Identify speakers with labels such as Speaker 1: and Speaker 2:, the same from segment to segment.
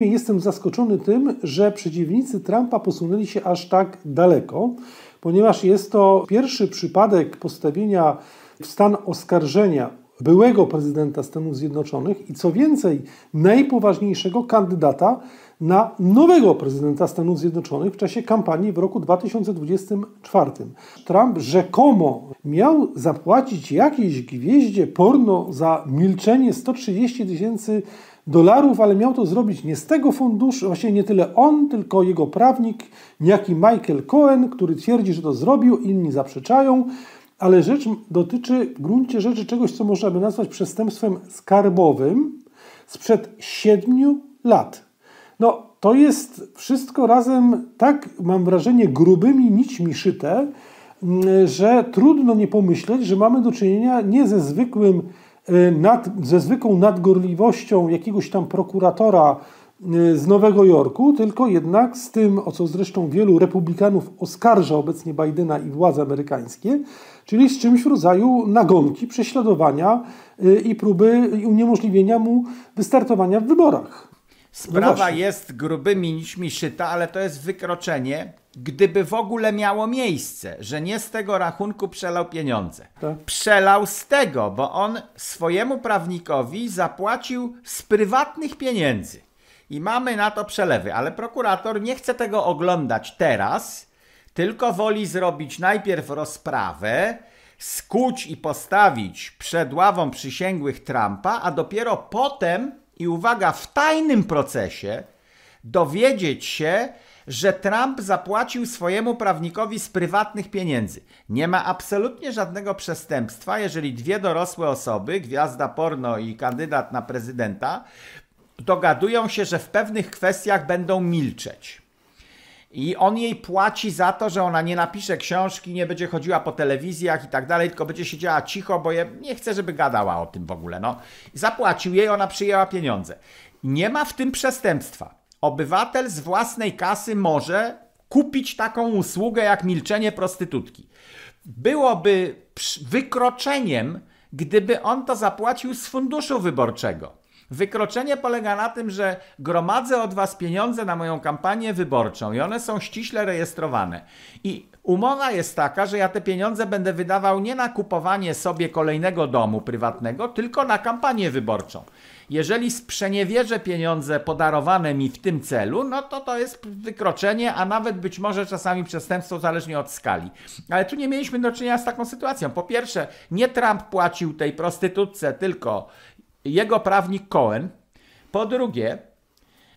Speaker 1: Jestem zaskoczony tym, że przeciwnicy Trumpa posunęli się aż tak daleko, ponieważ jest to pierwszy przypadek postawienia w stan oskarżenia byłego prezydenta Stanów Zjednoczonych i co więcej, najpoważniejszego kandydata na nowego prezydenta Stanów Zjednoczonych w czasie kampanii w roku 2024. Trump rzekomo miał zapłacić jakiejś gwieździe porno za milczenie 130 tysięcy dolarów, ale miał to zrobić nie z tego funduszu, właśnie nie tyle on, tylko jego prawnik, niejaki Michael Cohen, który twierdzi, że to zrobił, inni zaprzeczają, ale rzecz dotyczy w gruncie rzeczy czegoś, co można by nazwać przestępstwem skarbowym sprzed siedmiu lat. No, to jest wszystko razem tak, mam wrażenie, grubymi nićmi szyte, że trudno nie pomyśleć, że mamy do czynienia nie ze zwykłym nad, ze zwykłą nadgorliwością jakiegoś tam prokuratora y, z Nowego Jorku, tylko jednak z tym, o co zresztą wielu republikanów oskarża obecnie Bidena i władze amerykańskie, czyli z czymś w rodzaju nagonki, prześladowania y, i próby uniemożliwienia mu wystartowania w wyborach.
Speaker 2: Sprawa no jest grubymi nićmi szyta, ale to jest wykroczenie gdyby w ogóle miało miejsce, że nie z tego rachunku przelał pieniądze. Tak. Przelał z tego, bo on swojemu prawnikowi zapłacił z prywatnych pieniędzy. I mamy na to przelewy, ale prokurator nie chce tego oglądać teraz, tylko woli zrobić najpierw rozprawę, skuć i postawić przed ławą przysięgłych Trumpa, a dopiero potem, i uwaga, w tajnym procesie dowiedzieć się, że Trump zapłacił swojemu prawnikowi z prywatnych pieniędzy. Nie ma absolutnie żadnego przestępstwa, jeżeli dwie dorosłe osoby, gwiazda porno i kandydat na prezydenta, dogadują się, że w pewnych kwestiach będą milczeć. I on jej płaci za to, że ona nie napisze książki, nie będzie chodziła po telewizjach i tak dalej, tylko będzie siedziała cicho, bo je, nie chce, żeby gadała o tym w ogóle. No. Zapłacił jej, ona przyjęła pieniądze. Nie ma w tym przestępstwa. Obywatel z własnej kasy może kupić taką usługę jak milczenie prostytutki. Byłoby wykroczeniem, gdyby on to zapłacił z funduszu wyborczego. Wykroczenie polega na tym, że gromadzę od was pieniądze na moją kampanię wyborczą i one są ściśle rejestrowane. I umowa jest taka, że ja te pieniądze będę wydawał nie na kupowanie sobie kolejnego domu prywatnego, tylko na kampanię wyborczą. Jeżeli sprzeniewierzę pieniądze podarowane mi w tym celu, no to to jest wykroczenie, a nawet być może czasami przestępstwo zależnie od skali. Ale tu nie mieliśmy do czynienia z taką sytuacją. Po pierwsze, nie Trump płacił tej prostytutce, tylko jego prawnik Cohen. Po drugie,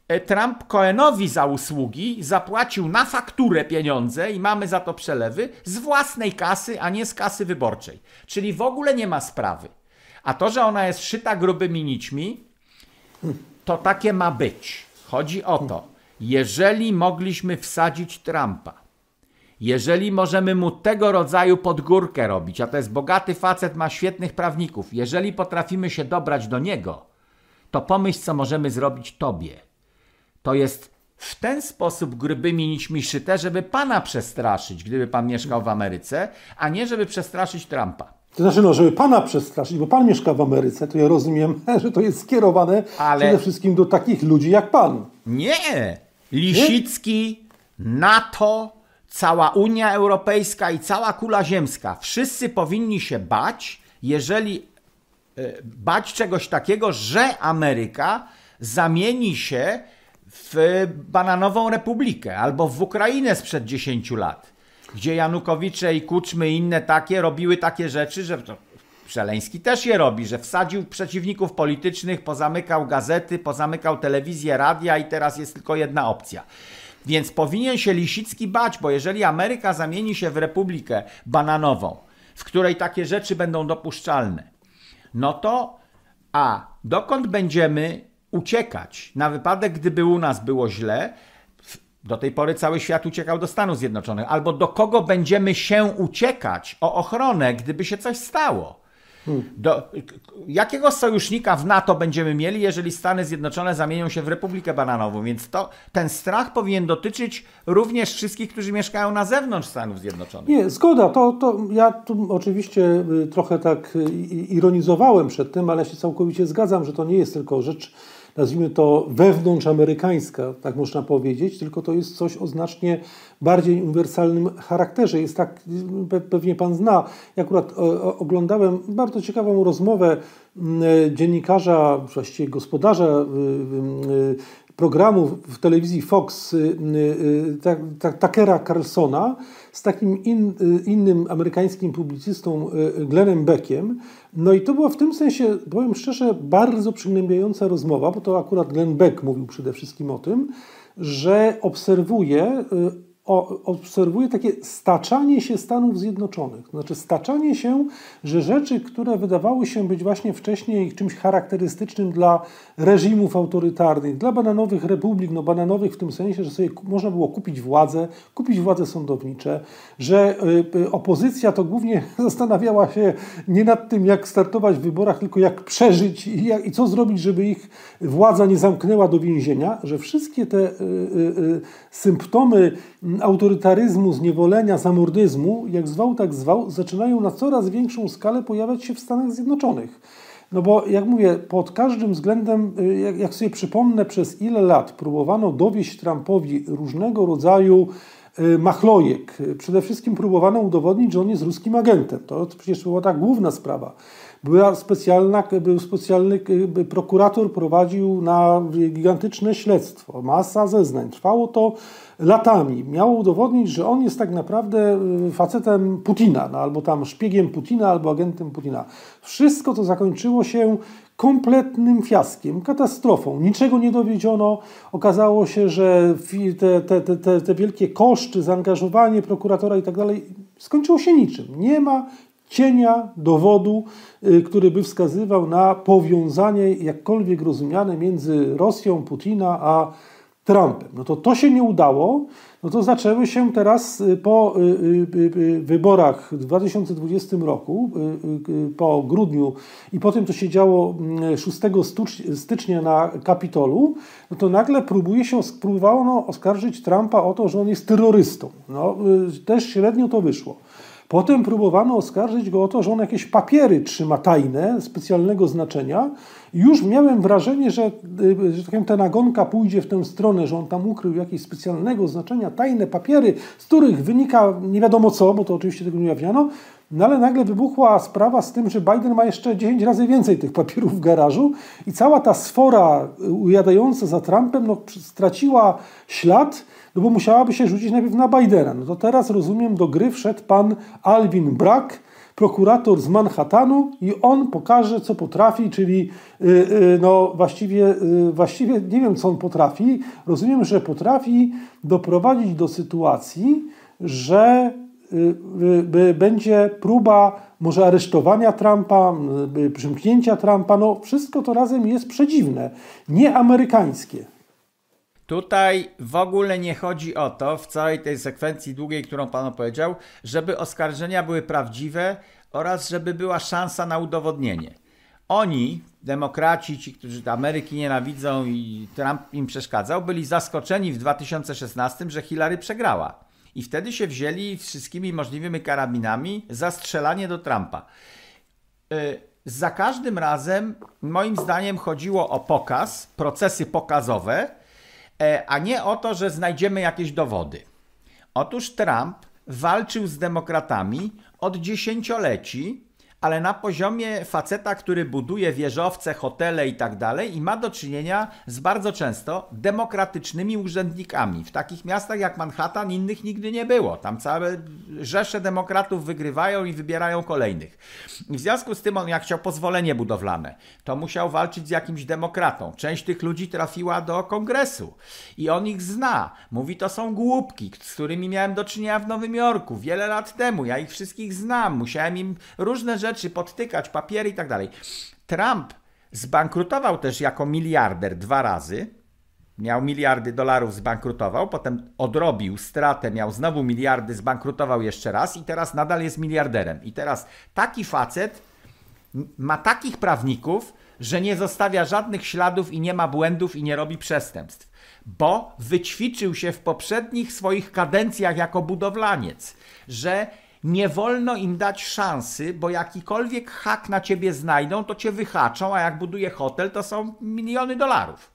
Speaker 2: e, Trump Cohenowi za usługi zapłacił na fakturę pieniądze i mamy za to przelewy z własnej kasy, a nie z kasy wyborczej. Czyli w ogóle nie ma sprawy. A to, że ona jest szyta grubymi nićmi, to takie ma być. Chodzi o to, jeżeli mogliśmy wsadzić Trumpa, jeżeli możemy mu tego rodzaju podgórkę robić, a to jest bogaty facet, ma świetnych prawników, jeżeli potrafimy się dobrać do niego, to pomyśl, co możemy zrobić tobie. To jest w ten sposób grubymi nićmi szyte, żeby pana przestraszyć, gdyby pan mieszkał w Ameryce, a nie żeby przestraszyć Trumpa.
Speaker 1: To znaczy, no, żeby pana przestraszyć, bo pan mieszka w Ameryce, to ja rozumiem, że to jest skierowane Ale... przede wszystkim do takich ludzi jak pan.
Speaker 2: Nie! Lisicki, Nie? NATO, cała Unia Europejska i cała kula ziemska. Wszyscy powinni się bać, jeżeli e, bać czegoś takiego, że Ameryka zamieni się w bananową republikę albo w Ukrainę sprzed 10 lat gdzie Janukowicze i Kuczmy i inne takie robiły takie rzeczy, że Przeleński też je robi, że wsadził przeciwników politycznych, pozamykał gazety, pozamykał telewizję, radia i teraz jest tylko jedna opcja. Więc powinien się Lisicki bać, bo jeżeli Ameryka zamieni się w republikę bananową, w której takie rzeczy będą dopuszczalne, no to a dokąd będziemy uciekać na wypadek, gdyby u nas było źle, do tej pory cały świat uciekał do Stanów Zjednoczonych. Albo do kogo będziemy się uciekać o ochronę, gdyby się coś stało? Do, jakiego sojusznika w NATO będziemy mieli, jeżeli Stany Zjednoczone zamienią się w Republikę Bananową? Więc to, ten strach powinien dotyczyć również wszystkich, którzy mieszkają na zewnątrz Stanów Zjednoczonych.
Speaker 1: Nie, zgoda. To, to ja tu oczywiście y, trochę tak y, ironizowałem przed tym, ale się całkowicie zgadzam, że to nie jest tylko rzecz nazwijmy to wewnątrzamerykańska, tak można powiedzieć, tylko to jest coś o znacznie bardziej uniwersalnym charakterze. Jest tak, pewnie Pan zna, ja akurat oglądałem bardzo ciekawą rozmowę dziennikarza, właściwie gospodarza programu w telewizji Fox Takera Carlsona z takim in, innym amerykańskim publicystą Glennem Beckiem. No i to była w tym sensie, powiem szczerze, bardzo przygnębiająca rozmowa, bo to akurat Glenn Beck mówił przede wszystkim o tym, że obserwuje obserwuję takie staczanie się Stanów Zjednoczonych. Znaczy staczanie się, że rzeczy, które wydawały się być właśnie wcześniej czymś charakterystycznym dla reżimów autorytarnych, dla bananowych republik, no bananowych w tym sensie, że sobie można było kupić władzę, kupić władze sądownicze, że y, y, opozycja to głównie zastanawiała się nie nad tym, jak startować w wyborach, tylko jak przeżyć i, jak, i co zrobić, żeby ich władza nie zamknęła do więzienia, że wszystkie te y, symptomy autorytaryzmu, zniewolenia, zamordyzmu, jak zwał, tak zwał, zaczynają na coraz większą skalę pojawiać się w Stanach Zjednoczonych. No bo jak mówię, pod każdym względem, y, jak, sobie przypomnę, przez ile lat próbowano dowieść Trumpowi różnego rodzaju y, machlojek. Przede wszystkim próbowano udowodnić, że on jest ruskim agentem. To przecież była ta główna sprawa. Była specjalna, był specjalny prokurator, prowadził na gigantyczne śledztwo, masa zeznań. Trwało to latami. Miało udowodnić, że on jest tak naprawdę y, facetem Putina, no, albo tam szpiegiem Putina, albo agentem Putina. Wszystko to zakończyło się kompletnym fiaskiem, katastrofą. Niczego nie dowiedziono. Okazało się, że te, te, te, te wielkie koszty, zaangażowanie prokuratora i tak dalej skończyło się niczym. Nie ma cienia dowodu, y, który by wskazywał na powiązanie jakkolwiek rozumiane między Rosją, Putina a Trumpem. No to to się nie udało, no to zaczęły się teraz y, po y, wyborach w 2020 roku, po grudniu i po tym, co się działo 6 mm, stycznia na Kapitolu, no to nagle próbuje się, próbowano oskarżyć Trumpa o to, że on jest terrorystą. No, też średnio to wyszło. Potem próbowano oskarżyć go o to, że on jakieś papiery trzyma tajne, specjalnego znaczenia. Już miałem wrażenie, że, y, że tak ta nagonka pójdzie w tę stronę, że on tam ukrył jakieś specjalnego znaczenia, tajne papiery, z których wynika nie wiadomo co, bo to oczywiście tego nie ujawniano. No ale nagle wybuchła sprawa z tym, że Biden ma jeszcze 10 razy więcej tych papierów w garażu i cała ta sfora ujadająca za Trumpem no, straciła ślad no bo musiałaby się rzucić najpierw na Bidena. No to teraz rozumiem, do gry wszedł pan Alvin Brack, prokurator z Manhattanu i on pokaże, co potrafi, czyli yy, yy, no właściwie, yy, właściwie nie wiem, co on potrafi. Rozumiem, że potrafi doprowadzić do sytuacji, że y, y, będzie próba może aresztowania Trumpa, y, przymknięcia Trumpa. No wszystko to razem jest przedziwne, nieamerykańskie.
Speaker 2: Tutaj w ogóle nie chodzi o to, w całej tej sekwencji długiej, którą Pan opowiedział, żeby oskarżenia były prawdziwe oraz żeby była szansa na udowodnienie. Oni, demokraci, ci, którzy Ameryki nienawidzą i Trump im przeszkadzał, byli zaskoczeni w 2016, że Hillary przegrała. I wtedy się wzięli wszystkimi możliwymi karabinami za strzelanie do Trumpa. Y, za każdym razem, moim zdaniem, chodziło o pokaz, procesy pokazowe, E, a nie o to, że znajdziemy jakieś dowody. Otóż Trump walczył z demokratami od dziesięcioleci ale na poziomie faceta, który buduje wieżowce, hotele i tak dalej i ma do czynienia z bardzo często demokratycznymi urzędnikami. W takich miastach jak Manhattan innych nigdy nie było. Tam całe rzesze demokratów wygrywają i wybierają kolejnych. w związku z tym on jak chciał pozwolenie budowlane, to musiał walczyć z jakimś demokratą. Część tych ludzi trafiła do kongresu i on ich zna. Mówi, to są głupki, z którymi miałem do czynienia w Nowym Jorku wiele lat temu. Ja ich wszystkich znam. Musiałem im różne rzeczy rzeczy, podtykać papiery i tak dalej. Trump zbankrutował też jako miliarder dwa razy. Miał miliardy dolarów, zbankrutował, potem odrobił stratę, miał znowu miliardy, zbankrutował jeszcze raz i teraz nadal jest miliarderem. I teraz taki facet ma takich prawników, że nie zostawia żadnych śladów i nie ma błędów i nie robi przestępstw, bo wyćwiczył się w poprzednich swoich kadencjach jako budowlaniec, że nie wolno im dać szansy, bo jakikolwiek hak na ciebie znajdą, to cię wyhaczą, a jak buduje hotel, to są miliony dolarów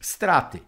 Speaker 2: straty.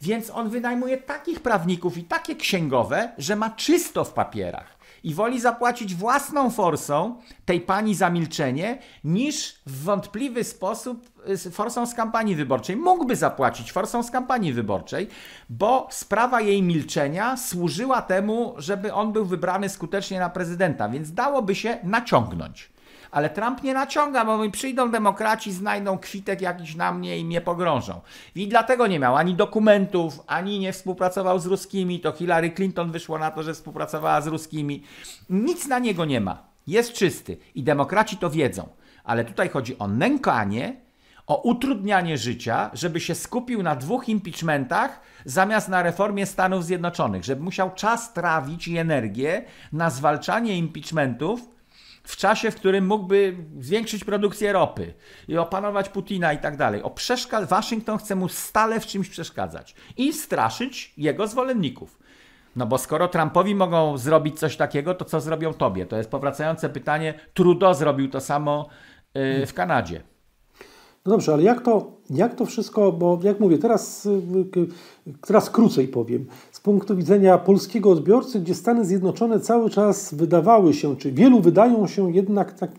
Speaker 2: Więc on wynajmuje takich prawników i takie księgowe, że ma czysto w papierach i woli zapłacić własną forsą tej pani za milczenie, niż w wątpliwy sposób y, forsą z kampanii wyborczej. Mógłby zapłacić forsą z kampanii wyborczej, bo sprawa jej milczenia służyła temu, żeby on był wybrany skutecznie na prezydenta, więc dałoby się naciągnąć. Ale Trump nie naciąga, bo mi przyjdą demokraci, znajdą kwitek jakiś na mnie i mnie pogrążą. I dlatego nie miał ani dokumentów, ani nie współpracował z ruskimi. To Hillary Clinton wyszło na to, że współpracowała z ruskimi. Nic na niego nie ma. Jest czysty. I demokraci to wiedzą. Ale tutaj chodzi o nękanie, o utrudnianie życia, żeby się skupił na dwóch impeachmentach zamiast na reformie Stanów Zjednoczonych, żeby musiał czas trawić i energię na zwalczanie impeachmentów, w czasie, w którym mógłby zwiększyć produkcję ropy i opanować Putina i tak dalej. O przeszkad... Waszyngton chce mu stale w czymś przeszkadzać i straszyć jego zwolenników. No bo skoro Trumpowi mogą zrobić coś takiego, to co zrobią tobie? To jest powracające pytanie. Trudeau zrobił to samo yy, w Kanadzie.
Speaker 1: No dobrze, ale jak to, jak to wszystko, bo jak mówię, teraz, y, teraz krócej powiem, z punktu widzenia polskiego odbiorcy, gdzie Stany Zjednoczone cały czas wydawały się, czy wielu wydają się jednak tak,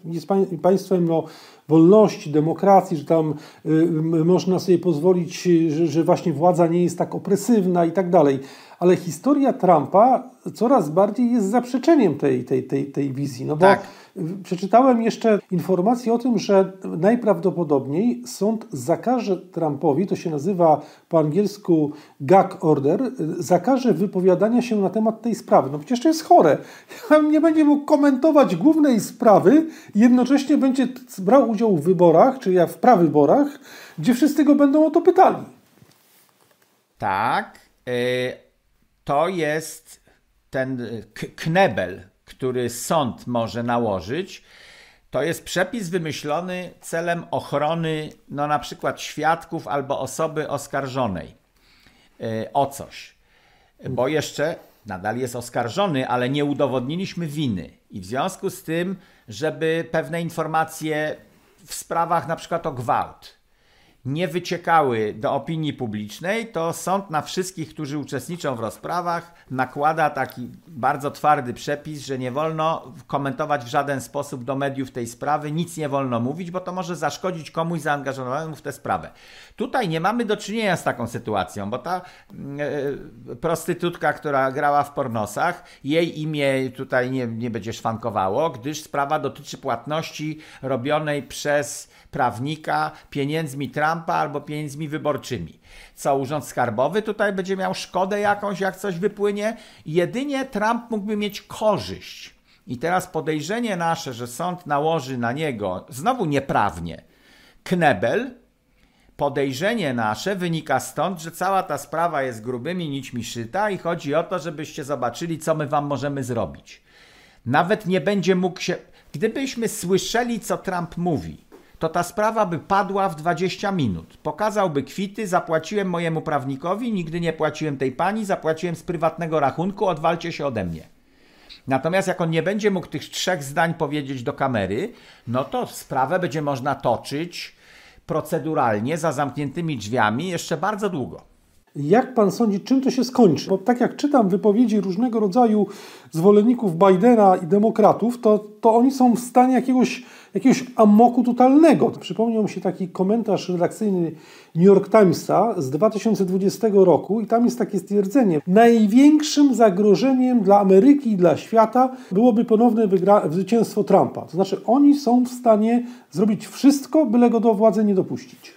Speaker 1: państwem no, wolności, demokracji, że tam y, można sobie pozwolić, że, że właśnie władza nie jest tak opresywna i tak dalej. Ale historia Trumpa coraz bardziej jest zaprzeczeniem tej, tej, tej, tej wizji. No bo tak Przeczytałem jeszcze informację o tym, że najprawdopodobniej sąd zakaże Trumpowi, to się nazywa po angielsku gag order, zakaże wypowiadania się na temat tej sprawy. No przecież to jest chore. Nie będzie mógł komentować głównej sprawy jednocześnie będzie brał udział w wyborach, czyli w prawyborach, gdzie wszyscy go będą o to pytali.
Speaker 2: Tak. Y, to jest ten knebel, który sąd może nałożyć, to jest przepis wymyślony celem ochrony, no na przykład świadków albo osoby oskarżonej e, o coś. Bo jeszcze nadal jest oskarżony, ale nie udowodniliśmy winy. I w związku z tym, żeby pewne informacje w sprawach na przykład o gwałt, nie wyciekały do opinii publicznej, to sąd na wszystkich, którzy uczestniczą w rozprawach, nakłada taki bardzo twardy przepis, że nie wolno komentować w żaden sposób do mediów tej sprawy, nic nie wolno mówić, bo to może zaszkodzić komuś zaangażowanemu w tę sprawę. Tutaj nie mamy do czynienia z taką sytuacją, bo ta e, prostytutka, która grała w pornosach, jej imię tutaj nie, nie będzie szwankowało, gdyż sprawa dotyczy płatności robionej przez prawnika pieniędzmi Trumpa albo pieniędzmi wyborczymi. Co Urząd Skarbowy tutaj będzie miał szkodę jakąś, jak coś wypłynie? Jedynie Trump mógłby mieć korzyść. I teraz podejrzenie nasze, że sąd nałoży na niego, znowu nieprawnie, knebel, podejrzenie nasze wynika stąd, że cała ta sprawa jest grubymi nićmi szyta i chodzi o to, żebyście zobaczyli, co my wam możemy zrobić. Nawet nie będzie mógł się. Gdybyśmy słyszeli, co Trump mówi, to ta sprawa by padła w 20 minut. Pokazałby kwity, zapłaciłem mojemu prawnikowi, nigdy nie płaciłem tej pani, zapłaciłem z prywatnego rachunku, odwalcie się ode mnie. Natomiast jak on nie będzie mógł tych trzech zdań powiedzieć do kamery, no to sprawę będzie można toczyć proceduralnie za zamkniętymi drzwiami jeszcze bardzo długo.
Speaker 1: Jak pan sądzi, czym to się skończy? Bo tak jak czytam wypowiedzi różnego rodzaju zwolenników Bidena i demokratów, to, to oni są w stanie jakiegoś jakiegoś amoku totalnego. Przypomniał mi się taki komentarz redakcyjny New York Timesa z 2020 roku i tam jest takie stwierdzenie. Największym zagrożeniem dla Ameryki i dla świata byłoby ponowne zwycięstwo Trumpa. To znaczy oni są w stanie zrobić wszystko, byle go do władzy nie dopuścić.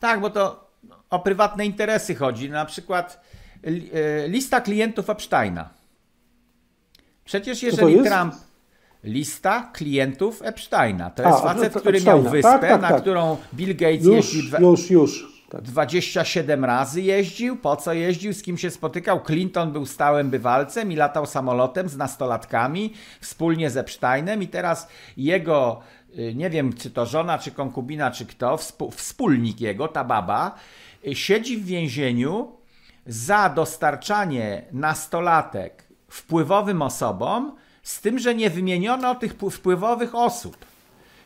Speaker 2: Tak, bo to o prywatne interesy chodzi. Na przykład e, lista klientów Epsteina. Przecież jeżeli Trump lista klientów Epsteina. To jest A, facet, to, który miał wyspę, tak, tak, na tak. którą Bill Gates
Speaker 1: już,
Speaker 2: jeździł.
Speaker 1: Już, już.
Speaker 2: Tak. 27 razy jeździł. Po co jeździł? Z kim się spotykał? Clinton był stałym bywalcem i latał samolotem z nastolatkami wspólnie z Epsteinem i teraz jego, nie wiem czy to żona, czy konkubina, czy kto, wspólnik jego, ta baba, y, siedzi w więzieniu za dostarczanie nastolatek wpływowym osobom, z tym, że nie wymieniono tych wpływowych osób.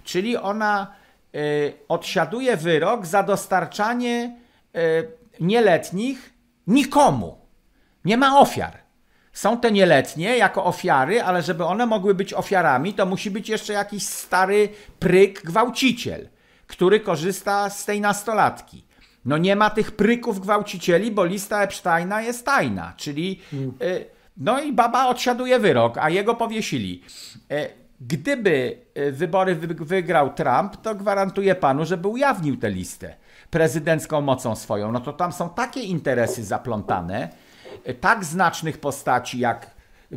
Speaker 2: Czyli ona y, odsiaduje wyrok za dostarczanie y, nieletnich nikomu. Nie ma ofiar. Są te nieletnie jako ofiary, ale żeby one mogły być ofiarami, to musi być jeszcze jakiś stary pryk gwałciciel, który korzysta z tej nastolatki. No nie ma tych pryków gwałcicieli, bo lista Epsteina jest tajna, czyli y, no i baba odsiaduje wyrok, a jego powiesili. Y, gdyby y, wybory wygrał Trump, to gwarantuję panu, żeby ujawnił tę listę prezydencką mocą swoją. No to tam są takie interesy zaplątane, tak znacznych postaci jak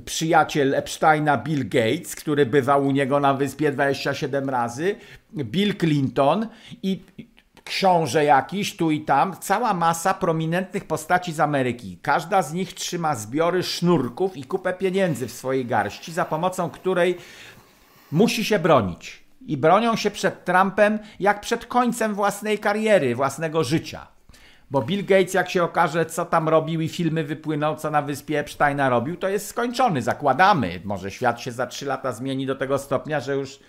Speaker 2: przyjaciel Epsteina Bill Gates, który bywał u niego na wyspie 27 razy, Bill Clinton i książę jakiś tu i tam, cała masa prominentnych postaci z Ameryki. Każda z nich trzyma zbiory sznurków i kupę pieniędzy w swojej garści, za pomocą której musi się bronić. I bronią się przed Trumpem jak przed końcem własnej kariery, własnego życia. Bo Bill Gates, jak się okaże, co tam robił i filmy wypłyną, co na wyspie Epsteina robił, to jest skończony. Zakładamy. Może świat się za trzy lata zmieni do tego stopnia, że już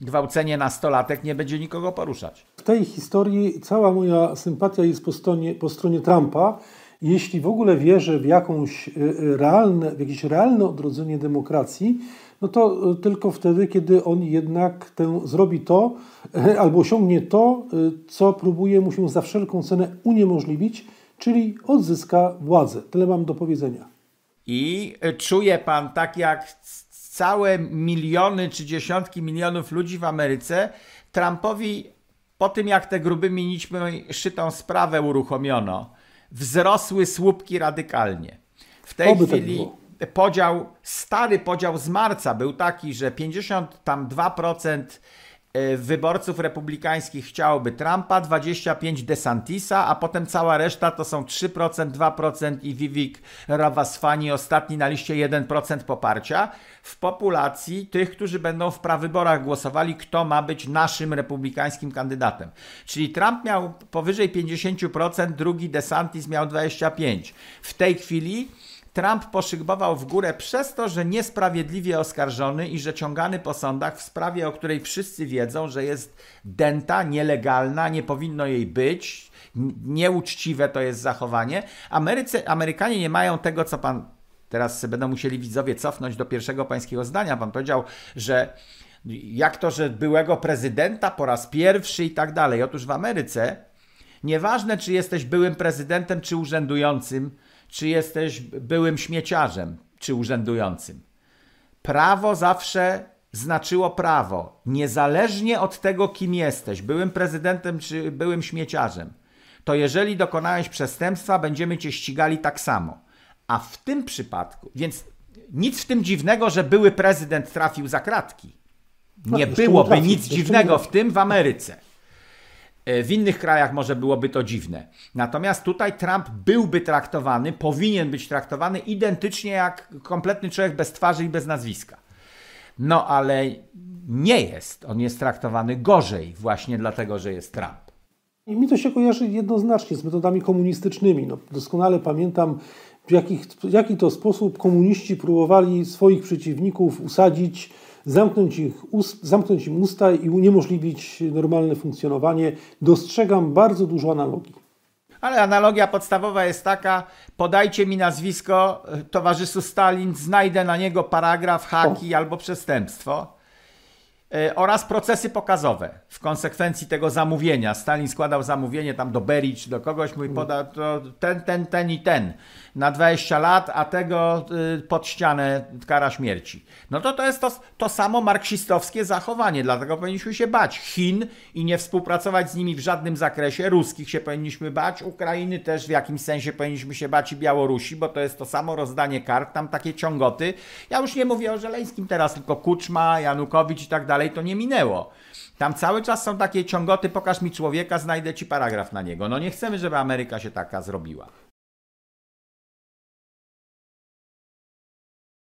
Speaker 2: gwałcenie nastolatek nie będzie nikogo poruszać.
Speaker 1: W tej historii cała moja sympatia jest po stronie, po stronie Trumpa. Jeśli w ogóle wierzę w, jakąś e, e, realne, w jakieś realne odrodzenie demokracji, no to e, tylko wtedy, kiedy on jednak tę, zrobi to, albo osiągnie to, co próbuje mu się za wszelką cenę uniemożliwić, czyli odzyska władzę. Tyle mam do powiedzenia.
Speaker 2: I czuje pan tak jak całe miliony czy dziesiątki milionów ludzi w Ameryce, Trumpowi po tym jak te grubymi nićmi szytą sprawę uruchomiono, wzrosły słupki radykalnie. W tej Oby tak chwili tak podział, stary podział z marca był taki, że 52% E, wyborców republikańskich chciałoby Trumpa, 25 DeSantisa, a potem cała reszta to są 3%, 2% i Vivek Ravasfani ostatni na liście 1% poparcia w populacji tych, którzy będą w prawyborach głosowali, kto ma być naszym republikańskim kandydatem. Czyli Trump miał powyżej 50%, drugi DeSantis miał 25%. W tej chwili Trump poszybował w górę przez to, że niesprawiedliwie oskarżony i że ciągany po sądach w sprawie, o której wszyscy wiedzą, że jest denta, nielegalna, nie powinno jej być, nieuczciwe to jest zachowanie. Ameryce, Amerykanie nie mają tego, co pan teraz będą musieli widzowie cofnąć do pierwszego pańskiego zdania. Pan powiedział, że jak to, że byłego prezydenta po raz pierwszy i tak dalej. Otóż w Ameryce nieważne, czy jesteś byłym prezydentem, czy urzędującym, czy jesteś byłym śmieciarzem, czy urzędującym. Prawo zawsze znaczyło prawo, niezależnie od tego, kim jesteś, byłym prezydentem czy byłym śmieciarzem. To jeżeli dokonałeś przestępstwa, będziemy cię ścigali tak samo. A w tym przypadku, więc nic w tym dziwnego, że były prezydent trafił za kratki. Nie no, byłoby nic dziwnego w tym w Ameryce. E, w innych krajach może byłoby to dziwne. Natomiast tutaj Trump byłby traktowany, powinien być traktowany identycznie jak kompletny człowiek bez twarzy i bez nazwiska. No ale nie jest. On jest traktowany gorzej właśnie dlatego, że jest Trump.
Speaker 1: I mi to się kojarzy jednoznacznie z metodami komunistycznymi. No, doskonale pamiętam, w, jakich, jaki to sposób komuniści próbowali swoich przeciwników usadzić zamknąć, ich ust, zamknąć im usta i uniemożliwić normalne funkcjonowanie. Dostrzegam bardzo dużo analogii.
Speaker 2: Ale analogia podstawowa jest taka: podajcie mi nazwisko e, towarzyszu Stalin, znajdę na niego paragraf, haki o. albo przestępstwo. E, oraz procesy pokazowe w konsekwencji tego zamówienia. Stalin składał zamówienie tam do Bericz, do kogoś, mój poda ten, ten, ten i ten na 20 lat, a tego y, pod ścianę kara śmierci. No to to jest to, to samo marksistowskie zachowanie, dlatego powinniśmy się bać Chin i nie współpracować z nimi w żadnym zakresie. Ruskich się powinniśmy bać, Ukrainy też w jakimś sensie powinniśmy się bać i Białorusi, bo to jest to samo rozdanie kart, tam takie ciągoty. Ja już nie mówię o Żeleńskim teraz, tylko Kuczma, Janukowicz i tak dalej, to nie minęło. Tam cały czas są takie ciągoty, pokaż mi człowieka, znajdę ci paragraf na niego. No nie chcemy, żeby Ameryka się taka zrobiła.